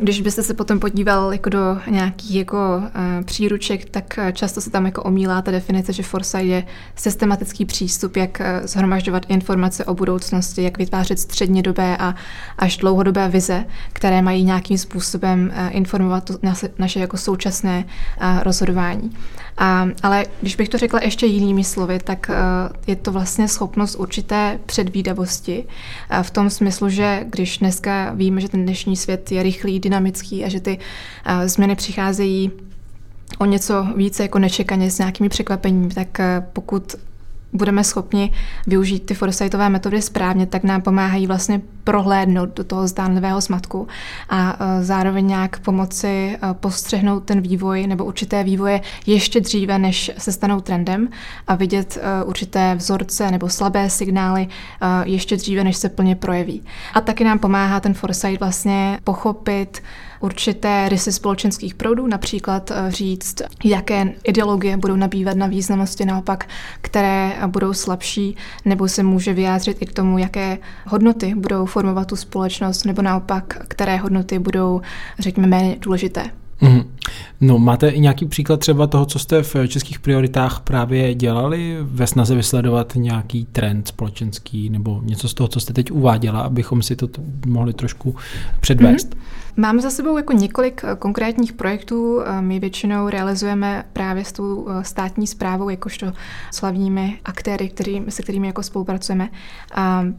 S4: když byste se potom podíval jako do nějakých jako uh, příruček, tak uh, často se tam jako omílá ta definice, že foresight je systematický přístup, jak uh, zhromažďovat informace o budoucnosti, jak vytvářet střednědobé a až dlouhodobé vize, které mají nějakým způsobem uh, informovat naše, naše jako současné uh, rozhodování. A, ale když bych to řekla ještě jinými slovy, tak uh, je to vlastně schopnost určité předvídavosti uh, v tom smyslu, že když dneska víme, že ten dnešní svět je rychlý, dynamický a že ty uh, změny přicházejí o něco více jako nečekaně s nějakými překvapeními, tak pokud budeme schopni využít ty foresightové metody správně, tak nám pomáhají vlastně prohlédnout do toho zdánlivého smatku a e, zároveň nějak pomoci e, postřehnout ten vývoj nebo určité vývoje ještě dříve, než se stanou trendem a vidět e, určité vzorce nebo slabé signály ještě dříve, než se plně projeví. A taky nám pomáhá ten foresight vlastně pochopit, určité rysy společenských proudů, například eh, říct, jaké ideologie budou nabývat na významnosti, naopak, které budou slabší, nebo se může vyjádřit i k tomu, jaké hodnoty budou formovat tu společnost, nebo naopak, které hodnoty budou, řekněme, méně důležité.
S1: Mm. No, máte i nějaký příklad třeba toho, co jste v českých prioritách právě dělali ve snaze vysledovat nějaký trend společenský nebo něco z toho, co jste teď uváděla, abychom si to mohli trošku předvést? Mm.
S4: Mám za sebou jako několik eh, konkrétních projektů. Eh, my většinou realizujeme právě s tou eh, státní zprávou, jakožto slavními aktéry, který, se kterými jako spolupracujeme.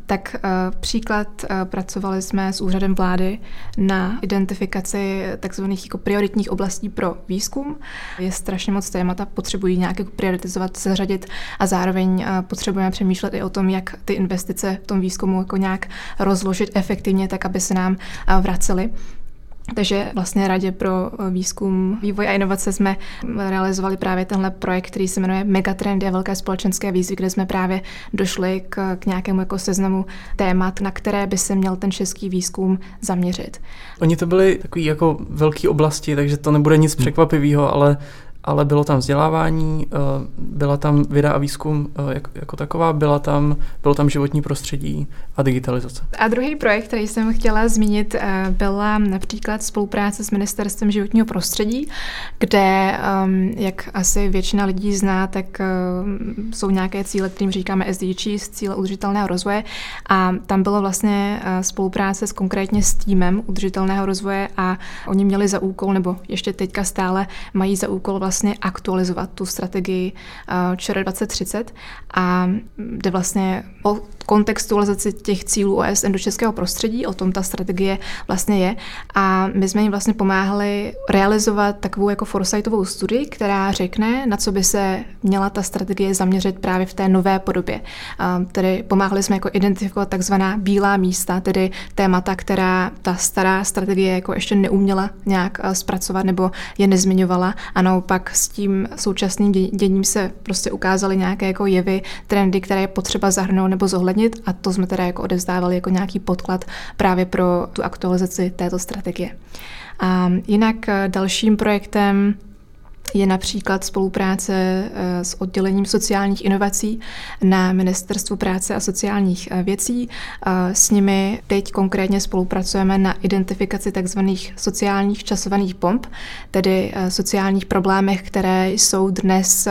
S4: Tak příklad, pracovali jsme s úřadem vlády na identifikaci takzvaných jako prioritních oblastí pro výzkum. Je strašně moc témata, potřebují nějak jako prioritizovat, seřadit a zároveň potřebujeme přemýšlet i o tom, jak ty investice v tom výzkumu jako nějak rozložit efektivně, tak aby se nám vracely. Takže vlastně Radě pro eh, výzkum, vývoj a inovace jsme realizovali právě tenhle projekt, který se jmenuje Megatrendy a velké společenské výzvy, kde jsme právě došli k, k nějakému jako seznamu témat, na které by se měl ten český výzkum zaměřit.
S3: Oni to byly takové jako velké oblasti, takže to nebude nic překvapivého, ale ale bylo tam vzdělávání, eh, byla tam věda a výzkum eh, jako taková, byla tam, bylo tam životní prostředí a digitalizace.
S4: A druhý projekt, který jsem chtěla zmínit, eh, byla například spolupráce s Ministerstvem životního prostředí, kde, ehm, jak asi většina lidí zná, tak jsou nějaké cíle, kterým říkáme SDGs, cíle udržitelného rozvoje a tam bylo vlastně spolupráce s konkrétně s týmem udržitelného rozvoje a oni měli za úkol, nebo ještě teďka stále mají za úkol vlastně vlastně aktualizovat tu strategii eh, ČR 2030 a jde vlastně o kontextualizaci těch cílů OSN do českého prostředí, o tom ta strategie vlastně je. A my jsme jim vlastně pomáhali realizovat takovou jako foresightovou studii, která řekne, na co by se měla ta strategie zaměřit právě v té nové podobě. Tedy pomáhali jsme jako identifikovat takzvaná bílá místa, tedy témata, která ta stará strategie jako ještě neuměla nějak zpracovat nebo je nezmiňovala a naopak s tím současným děním se prostě ukázaly nějaké jako jevy, trendy, které je potřeba zahrnout nebo zohlednit a to jsme teda jako odevzdávali jako nějaký podklad právě pro tu aktualizaci této strategie. A jinak eh, dalším projektem je například spolupráce eh, s oddělením sociálních inovací na Ministerstvu práce a sociálních eh, věcí. Eh, s nimi teď konkrétně spolupracujeme na identifikaci tzv. sociálních časovaných bomb, tedy sociálních problémech, které jsou dnes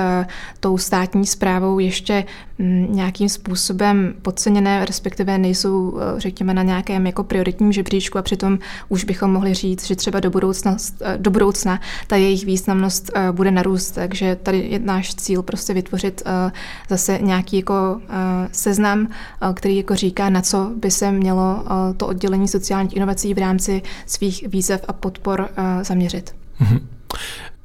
S4: tou státní zprávou ještě mm, nějakým způsobem podceněné, respektive nejsou, řekněme, na nějakém jako prioritním žebříčku a přitom už bychom mohli říct, že třeba do budoucna, do budoucna ta jejich významnost bude narůst. Takže tady je náš cíl prostě vytvořit zase nějaký jako seznam, který jako říká, na co by se mělo to oddělení sociálních inovací v rámci svých výzev a podpor zaměřit. Mm-hmm.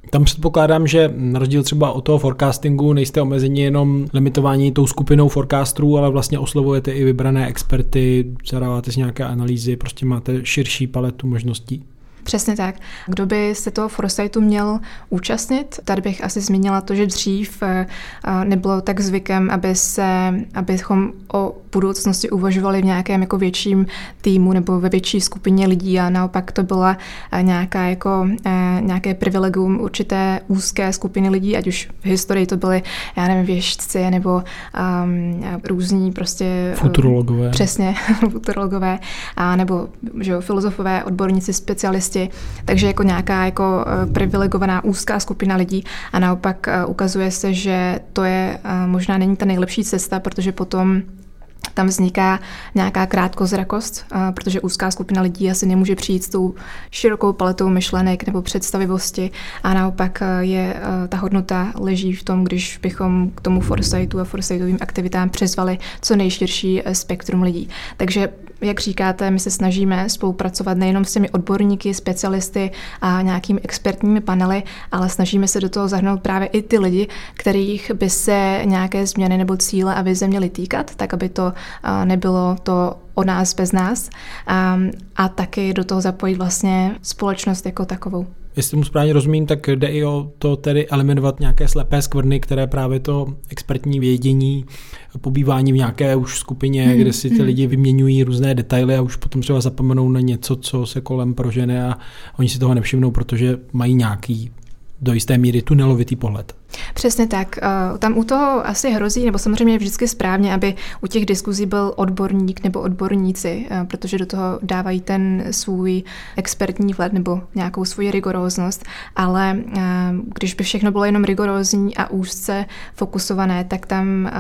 S1: Tam předpokládám, že na rozdíl třeba od toho forecastingu nejste omezeni jenom limitování tou skupinou forecasterů, ale vlastně oslovujete i vybrané experty, zadáváte si nějaké analýzy, prostě máte širší paletu možností.
S4: Přesně tak. Kdo by se toho foresightu měl účastnit? Tady bych asi zmínila to, že dřív eh, nebylo tak zvykem, aby se, abychom o budoucnosti uvažovali v nějakém jako větším týmu nebo ve větší skupině lidí a naopak to byla eh, nějaká jako, eh, nějaké privilegium určité úzké skupiny lidí, ať už v historii to byly, já nevím, věžci nebo um, různí prostě...
S1: Futurologové.
S4: Přesně, futurologové, a nebo že jo, filozofové, odborníci, specialisti společnosti, takže jako nějaká jako eh, privilegovaná úzká skupina lidí. A naopak eh, ukazuje se, že to je eh, možná není ta nejlepší cesta, protože potom tam vzniká nějaká krátkozrakost, protože úzká skupina lidí asi nemůže přijít s tou širokou paletou myšlenek nebo představivosti. A naopak je ta hodnota leží v tom, když bychom k tomu foresightu a foresightovým aktivitám přizvali co nejširší spektrum lidí. Takže jak říkáte, my se snažíme spolupracovat nejenom s těmi odborníky, specialisty a nějakými expertními panely, ale snažíme se do toho zahrnout právě i ty lidi, kterých by se nějaké změny nebo cíle a vize měly týkat, tak aby to nebylo to o nás bez nás. A, a taky do toho zapojit vlastně společnost jako takovou
S1: jestli mu správně rozumím, tak jde i o to tedy eliminovat nějaké slepé skvrny, které právě to expertní vědění, pobývání v nějaké už skupině, hmm. kde si ty hmm. lidi vyměňují různé detaily a už potom třeba zapomenou na něco, co se kolem prožene a oni si toho nevšimnou, protože mají nějaký do jisté míry tunelovitý pohled.
S4: Přesně tak. Eh, tam u toho asi hrozí, nebo samozřejmě je vždycky správně, aby u těch diskuzí byl odborník nebo odborníci, eh, protože do toho dávají ten svůj expertní vhled nebo nějakou svoji rigoróznost, ale eh, když by všechno bylo jenom rigorózní a úzce fokusované, tak tam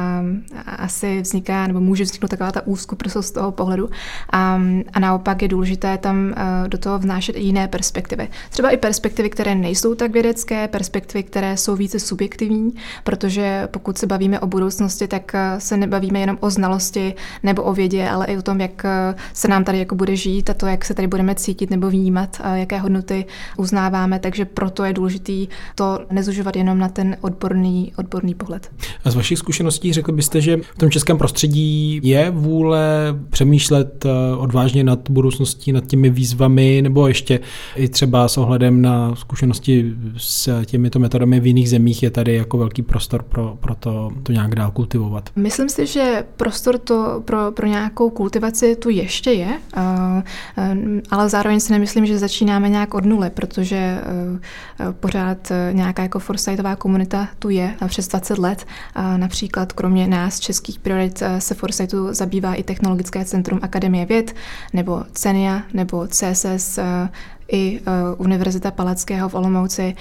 S4: asi vzniká nebo může vzniknout taková ta úzkoprsost z toho pohledu a, a naopak je důležité tam do toho vnášet i jiné perspektivy. Třeba i perspektivy, které nejsou tak vědecké, perspektivy, které jsou více subjektivní, subjektivní, protože pokud se bavíme o budoucnosti, tak eh, se nebavíme jenom o znalosti nebo o vědě, ale i o tom, jak eh, se nám tady jako bude žít a to, jak se tady budeme cítit nebo vnímat, a jaké hodnoty uznáváme, takže proto je důležitý to nezužovat jenom na ten odborný, odborný pohled.
S1: A z vašich zkušeností řekl byste, že v tom českém prostředí je vůle přemýšlet eh, odvážně nad budoucností, nad těmi výzvami, nebo ještě i třeba s ohledem na zkušenosti s těmito metodami v jiných zemích je tady jako velký prostor pro, pro to, to nějak dál kultivovat.
S4: Myslím si, že prostor to pro, pro nějakou kultivaci tu ještě je, ale zároveň si nemyslím, že začínáme nějak od nuly, protože pořád nějaká jako foresightová komunita tu je přes 20 let. Například kromě nás, českých priorit, se foresightu zabývá i Technologické centrum Akademie věd, nebo CENIA, nebo CSS, i uh, Univerzita Palackého v Olomouci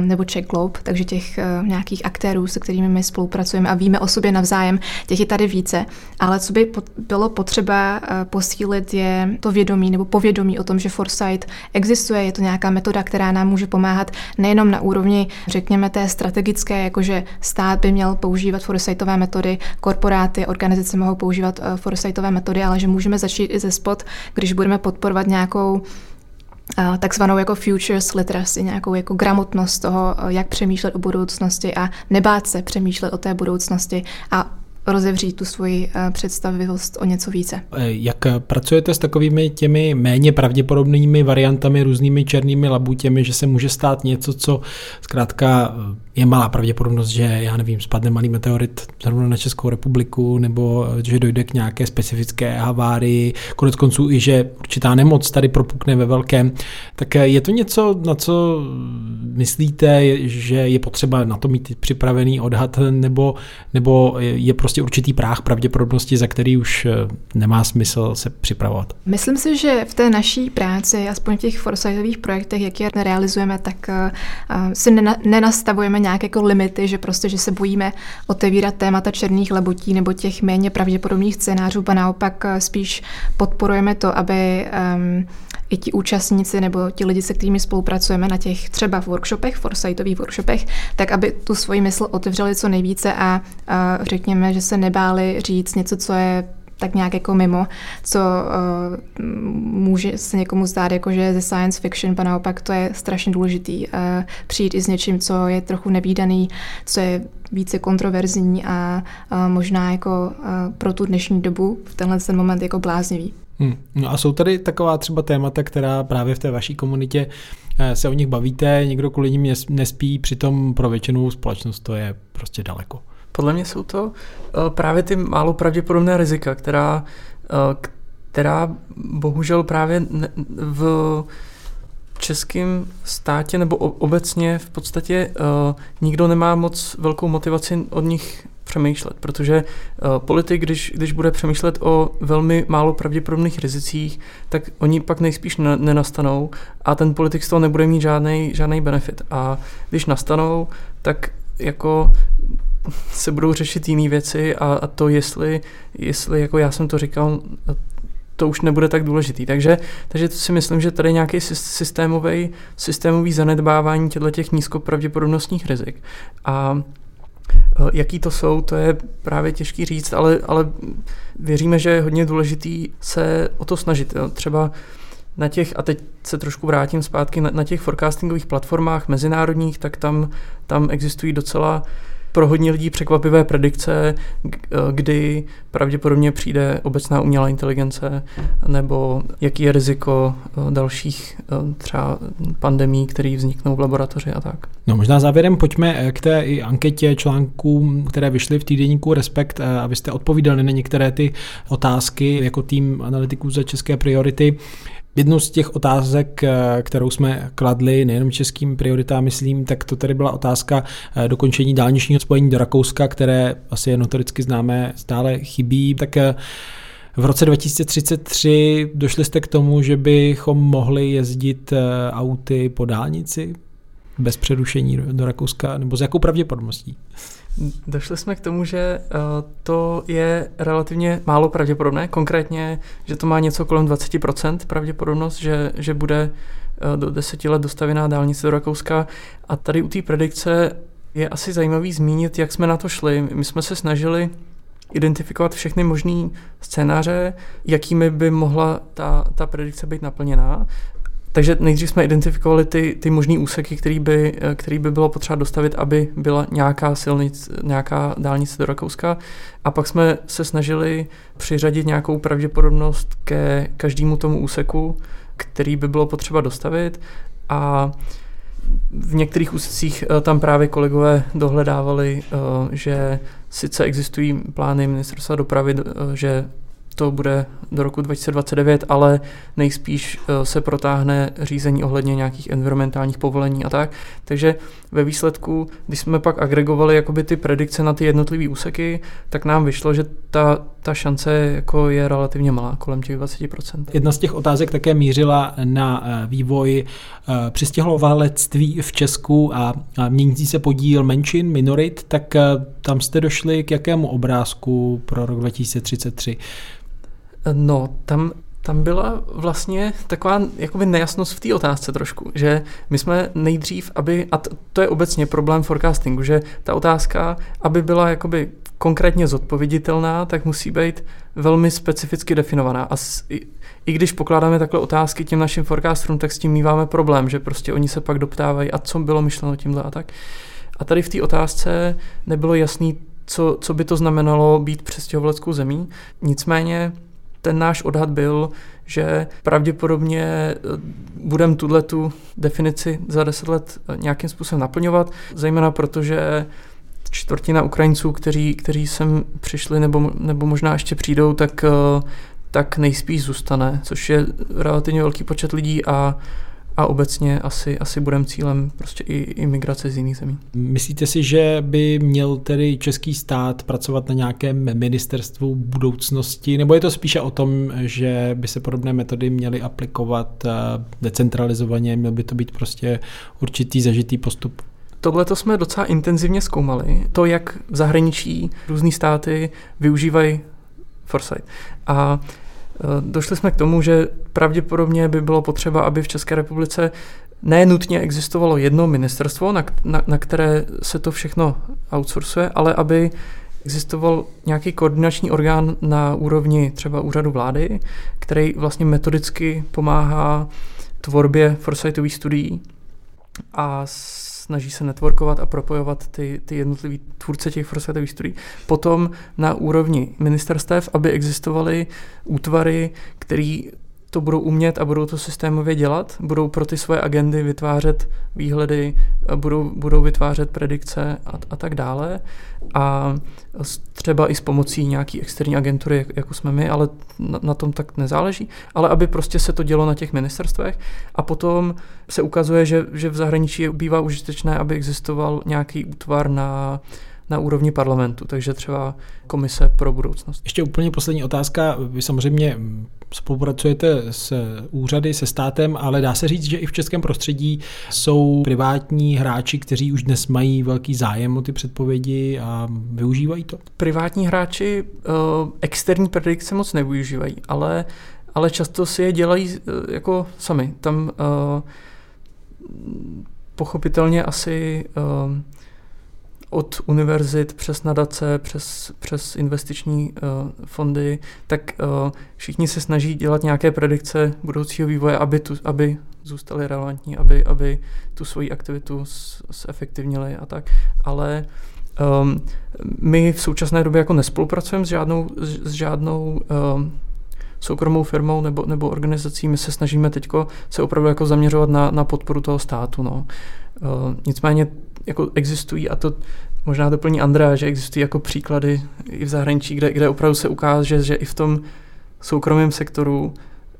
S4: nebo Czech Globe, takže těch uh, nějakých aktérů, se kterými my spolupracujeme a víme o sobě navzájem, těch je tady více. Ale co by bylo potřeba uh, posílit je to vědomí nebo povědomí o tom, že Foresight existuje, je to nějaká metoda, která nám může pomáhat nejenom na úrovni, řekněme, té strategické, jakože stát by měl používat Foresightové metody, korporáty, organizace mohou používat uh, Foresightové metody, ale že můžeme začít i ze spod, když budeme podporovat nějakou takzvanou jako futures literacy, nějakou jako gramotnost toho, jak přemýšlet o budoucnosti a nebát se přemýšlet o té budoucnosti a rozevřít tu svoji představivost o něco více.
S1: Eh, jak pracujete s takovými těmi méně pravděpodobnými variantami, různými černými labutěmi, že se může stát něco, co zkrátka eh, je malá pravděpodobnost, že já nevím, spadne malý meteorit zrovna na Českou republiku, nebo že dojde k nějaké specifické havárii, konec konců i, že určitá nemoc tady propukne ve velkém. Tak je to něco, na co myslíte, že je potřeba na to mít připravený odhad, nebo, nebo je prostě určitý práh pravděpodobnosti, za který už eh, nemá smysl se připravovat.
S4: Myslím si, že v té naší práci, aspoň v těch foresightových projektech, jak je realizujeme, tak si nena, nenastavujeme nějaké jako limity, že prostě, že se bojíme otevírat témata černých labutí nebo těch méně pravděpodobných scénářů, a naopak spíš podporujeme to, aby um, i ti účastníci nebo ti lidi, se kterými spolupracujeme na těch třeba workshopech, foresightových workshopech, tak aby tu svoji mysl otevřeli co nejvíce a, a řekněme, že se nebáli říct něco, co je tak nějak jako mimo, co uh, může se někomu zdát jako, že ze science fiction, a naopak to je strašně důležitý uh, přijít i s něčím, co je trochu nevýdaný, co je více kontroverzní a uh, možná jako uh, pro tu dnešní dobu v tenhle ten moment jako bláznivý.
S1: Hmm. No a jsou tady taková třeba témata, která právě v té vaší komunitě se o nich bavíte, někdo kvůli ním nespí, přitom pro většinu společnost to je prostě daleko.
S3: Podle mě jsou to uh, právě ty málo pravděpodobné rizika, která, uh, která bohužel právě v českém státě nebo obecně v podstatě uh, nikdo nemá moc velkou motivaci od nich přemýšlet, protože politik, když, když bude přemýšlet o velmi málo pravděpodobných rizicích, tak oni pak nejspíš ne, nenastanou a ten politik z toho nebude mít žádný žádný benefit. A když nastanou, tak jako se budou řešit jiné věci a, a to, jestli, jestli, jako já jsem to říkal, to už nebude tak důležitý. Takže, takže si myslím, že tady nějaký systémový, systémový zanedbávání těchto těch nízkopravděpodobnostních rizik. A e, Jaký to jsou, to je právě těžký říct, ale, ale věříme, že je hodně důležitý se o to snažit. Jo. Třeba na těch, a teď se trošku vrátím zpátky, na, na těch forecastingových platformách mezinárodních, tak tam, tam existují docela pro hodně lidí překvapivé predikce, kdy pravděpodobně přijde obecná umělá inteligence, nebo jaký je riziko eh, dalších eh, třeba pandemí, které vzniknou v laboratoři a tak.
S1: No možná závěrem pojďme eh, k té i anketě článků, které vyšly v týdenníku Respekt, abyste odpovídali na některé ty otázky jako tým analytiků za české priority. Jednou z těch otázek, eh, kterou jsme kladli nejenom českým prioritám, myslím, tak to tady byla otázka eh, dokončení dálničního spojení do Rakouska, které asi je notoricky známé, stále chybí. Tak eh, v roce 2033 došli jste k tomu, že bychom mohli jezdit auty po dálnici bez přerušení do Rakouska, nebo s jakou pravděpodobností?
S3: Došli jsme k tomu, že uh, to je relativně málo pravděpodobné, konkrétně, že to má něco kolem 20% pravděpodobnost, že, že bude uh, do deseti let dostavěná dálnice do Rakouska. A tady u té predikce je asi zajímavý zmínit, jak jsme na to šli. My jsme se snažili identifikovat všechny možné scénáře, jakými by mohla ta, ta predikce být naplněná. Takže nejdřív jsme identifikovali ty, ty možné úseky, který by, který by bylo potřeba dostavit, aby byla nějaká silnic, nějaká dálnice do Rakouska. A pak jsme se snažili přiřadit nějakou pravděpodobnost ke každému tomu úseku, který by bylo potřeba dostavit. A v některých úsecích eh, tam právě kolegové dohledávali, eh, že sice existují plány ministerstva dopravy, eh, že to bude do roku 2029, ale nejspíš eh, se protáhne řízení ohledně nějakých environmentálních povolení a tak. Takže ve výsledku, když jsme pak agregovali jakoby ty predikce na ty jednotlivé úseky, tak nám vyšlo, že ta, ta šance jako je relativně malá, kolem těch 20%.
S1: Jedna z těch otázek také mířila na eh, vývoj eh, přistěhovalectví v Česku a měnící se podíl menšin, minorit, tak tam jste došli k jakému obrázku pro rok 2033?
S3: No, tam, tam byla vlastně taková jakoby nejasnost v té otázce trošku, že my jsme nejdřív, aby, a to je obecně problém forecastingu, že ta otázka, aby byla jakoby konkrétně zodpověditelná, tak musí být velmi specificky definovaná. A s, i, i když pokládáme takhle otázky těm našim forecasterům, tak s tím míváme problém, že prostě oni se pak doptávají, a co bylo myšleno tímhle a tak. A tady v té otázce nebylo jasný, co, co by to znamenalo být přestěhovaleckou zemí. Nicméně ten náš odhad byl, že pravděpodobně eh, budeme tuhle tu definici za deset let eh, nějakým způsobem naplňovat, zejména protože čtvrtina Ukrajinců, kteří, kteří sem přišli nebo, nebo možná ještě přijdou, tak, eh, tak nejspíš zůstane, což je relativně velký počet lidí a a obecně asi, asi budeme cílem prostě i imigrace z jiných zemí.
S1: Myslíte si, že by měl tedy český stát pracovat na nějakém ministerstvu budoucnosti, nebo je to spíše o tom, že by se podobné metody měly aplikovat eh, decentralizovaně, měl by to být prostě určitý zažitý postup?
S3: Tohle to jsme docela intenzivně zkoumali, to, jak v zahraničí různé státy využívají Foresight. A došli jsme k tomu, že pravděpodobně by bylo potřeba, aby v České republice nenutně existovalo jedno ministerstvo, na, na, na které se to všechno outsourcuje, ale aby existoval nějaký koordinační orgán na úrovni třeba úřadu vlády, který vlastně metodicky pomáhá tvorbě foresightových studií. A snaží se networkovat a propojovat ty, ty jednotlivý tvůrce těch foresightových studií. Potom na úrovni ministerstev, aby existovaly útvary, který to budou umět a budou to systémově dělat, budou pro ty svoje agendy vytvářet výhledy, budou, budou vytvářet predikce a, a tak dále. A třeba i s pomocí nějaký externí agentury, jako jsme my, ale na, na tom tak nezáleží, ale aby prostě se to dělo na těch ministerstvech? A potom se ukazuje, že, že v zahraničí bývá užitečné, aby existoval nějaký útvar na na úrovni parlamentu, takže třeba komise pro budoucnost.
S1: Ještě úplně poslední otázka. Vy samozřejmě spolupracujete s úřady, se státem, ale dá se říct, že i v českém prostředí jsou privátní hráči, kteří už dnes mají velký zájem o ty předpovědi a využívají to?
S3: Privátní hráči uh, externí predikce moc nevyužívají, ale, ale často si je dělají uh, jako sami. Tam uh, pochopitelně asi uh, od univerzit přes nadace, přes, přes investiční uh, fondy, tak uh, všichni se snaží dělat nějaké predikce budoucího vývoje, aby, tu, aby zůstali relevantní, aby, aby tu svoji aktivitu zefektivnili a tak. Ale um, my v současné době jako nespolupracujeme s žádnou, s žádnou um, soukromou firmou nebo, nebo organizací. My se snažíme teď se opravdu jako zaměřovat na, na podporu toho státu. No. Uh, nicméně jako existují, a to možná doplní Andrea, že existují jako příklady i v zahraničí, kde, kde opravdu se ukáže, že i v tom soukromém sektoru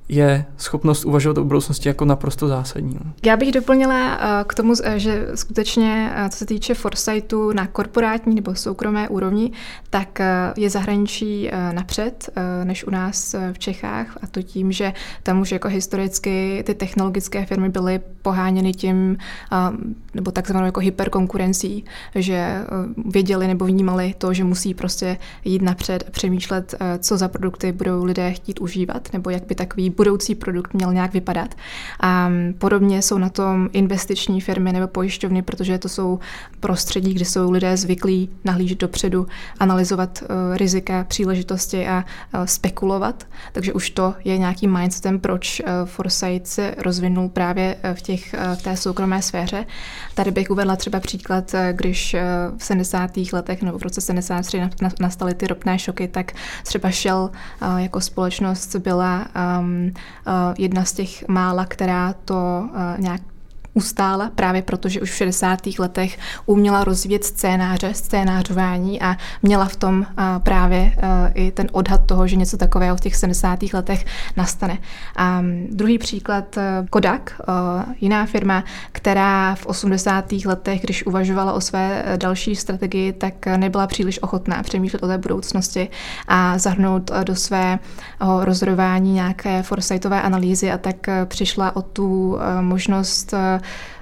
S3: je schopnost uvažovat o budoucnosti jako naprosto zásadní. No.
S4: Já bych doplnila eh, k tomu, eh, že skutečně, eh, co se týče foresightu na korporátní nebo soukromé úrovni, tak je zahraničí napřed než u nás v Čechách a to tím, že tam už jako historicky ty technologické firmy byly poháněny tím, nebo takzvanou jako hyperkonkurencí, že věděli nebo vnímali to, že musí prostě jít napřed a přemýšlet, co za produkty budou lidé chtít užívat, nebo jak by takový budoucí produkt měl nějak vypadat. A podobně jsou na tom investiční firmy nebo pojišťovny, protože to jsou prostředí, kde jsou lidé zvyklí nahlížet dopředu, analyzovat uh, rizika, příležitosti a uh, spekulovat. Takže už to je nějaký mindsetem, proč uh, Foresight se rozvinul právě v, těch, v té soukromé sféře. Tady bych uvedla třeba příklad, když v 70. letech nebo v roce 73 nastaly ty ropné šoky, tak třeba Shell jako společnost byla um, Eh, jedna z těch mála, která to eh, nějak ustála právě proto, že už v 60. letech uměla rozvíjet scénáře, scénářování a měla v tom právě i ten odhad toho, že něco takového v těch 70. letech nastane. A druhý příklad e, Kodak, jiná firma, která v 80. letech, když uvažovala o své e, další strategii, tak nebyla příliš ochotná přemýšlet o té budoucnosti a zahrnout e, do svého rozhodování nějaké foresightové analýzy a tak přišla o tu možnost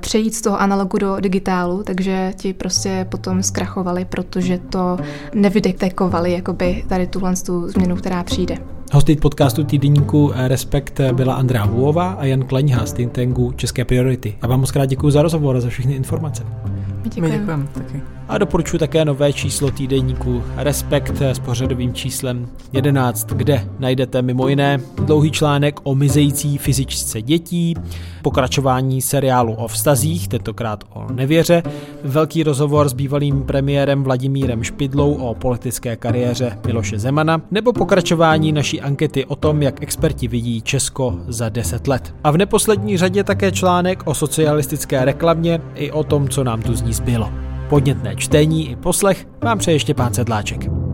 S4: přejít z toho analogu do digitálu, takže ti prostě potom zkrachovali, protože to nevydetekovali jakoby tady tuhle tu změnu, která přijde.
S1: Hostit podcastu týdenníku Respekt byla Andrea Huová a Jan Kleňha z think tanku České priority. A vám moc krát děkuji za rozhovor a za všechny informace.
S3: Děkujeme. My děkujeme taky.
S1: A doporučuji také nové číslo týdenníku Respekt s pořadovým číslem 11, kde najdete mimo jiné dlouhý článek o mizející fyzičce dětí, pokračování seriálu o vztazích, tentokrát o nevěře, velký rozhovor s bývalým premiérem Vladimírem Špidlou o politické kariéře Miloše Zemana, nebo pokračování naší ankety o tom, jak experti vidí Česko za 10 let. A v neposlední řadě také článek o socialistické reklamě i o tom, co nám tu z ní zbylo. Podnětné čtení i poslech vám přeje ještě pán Sedláček.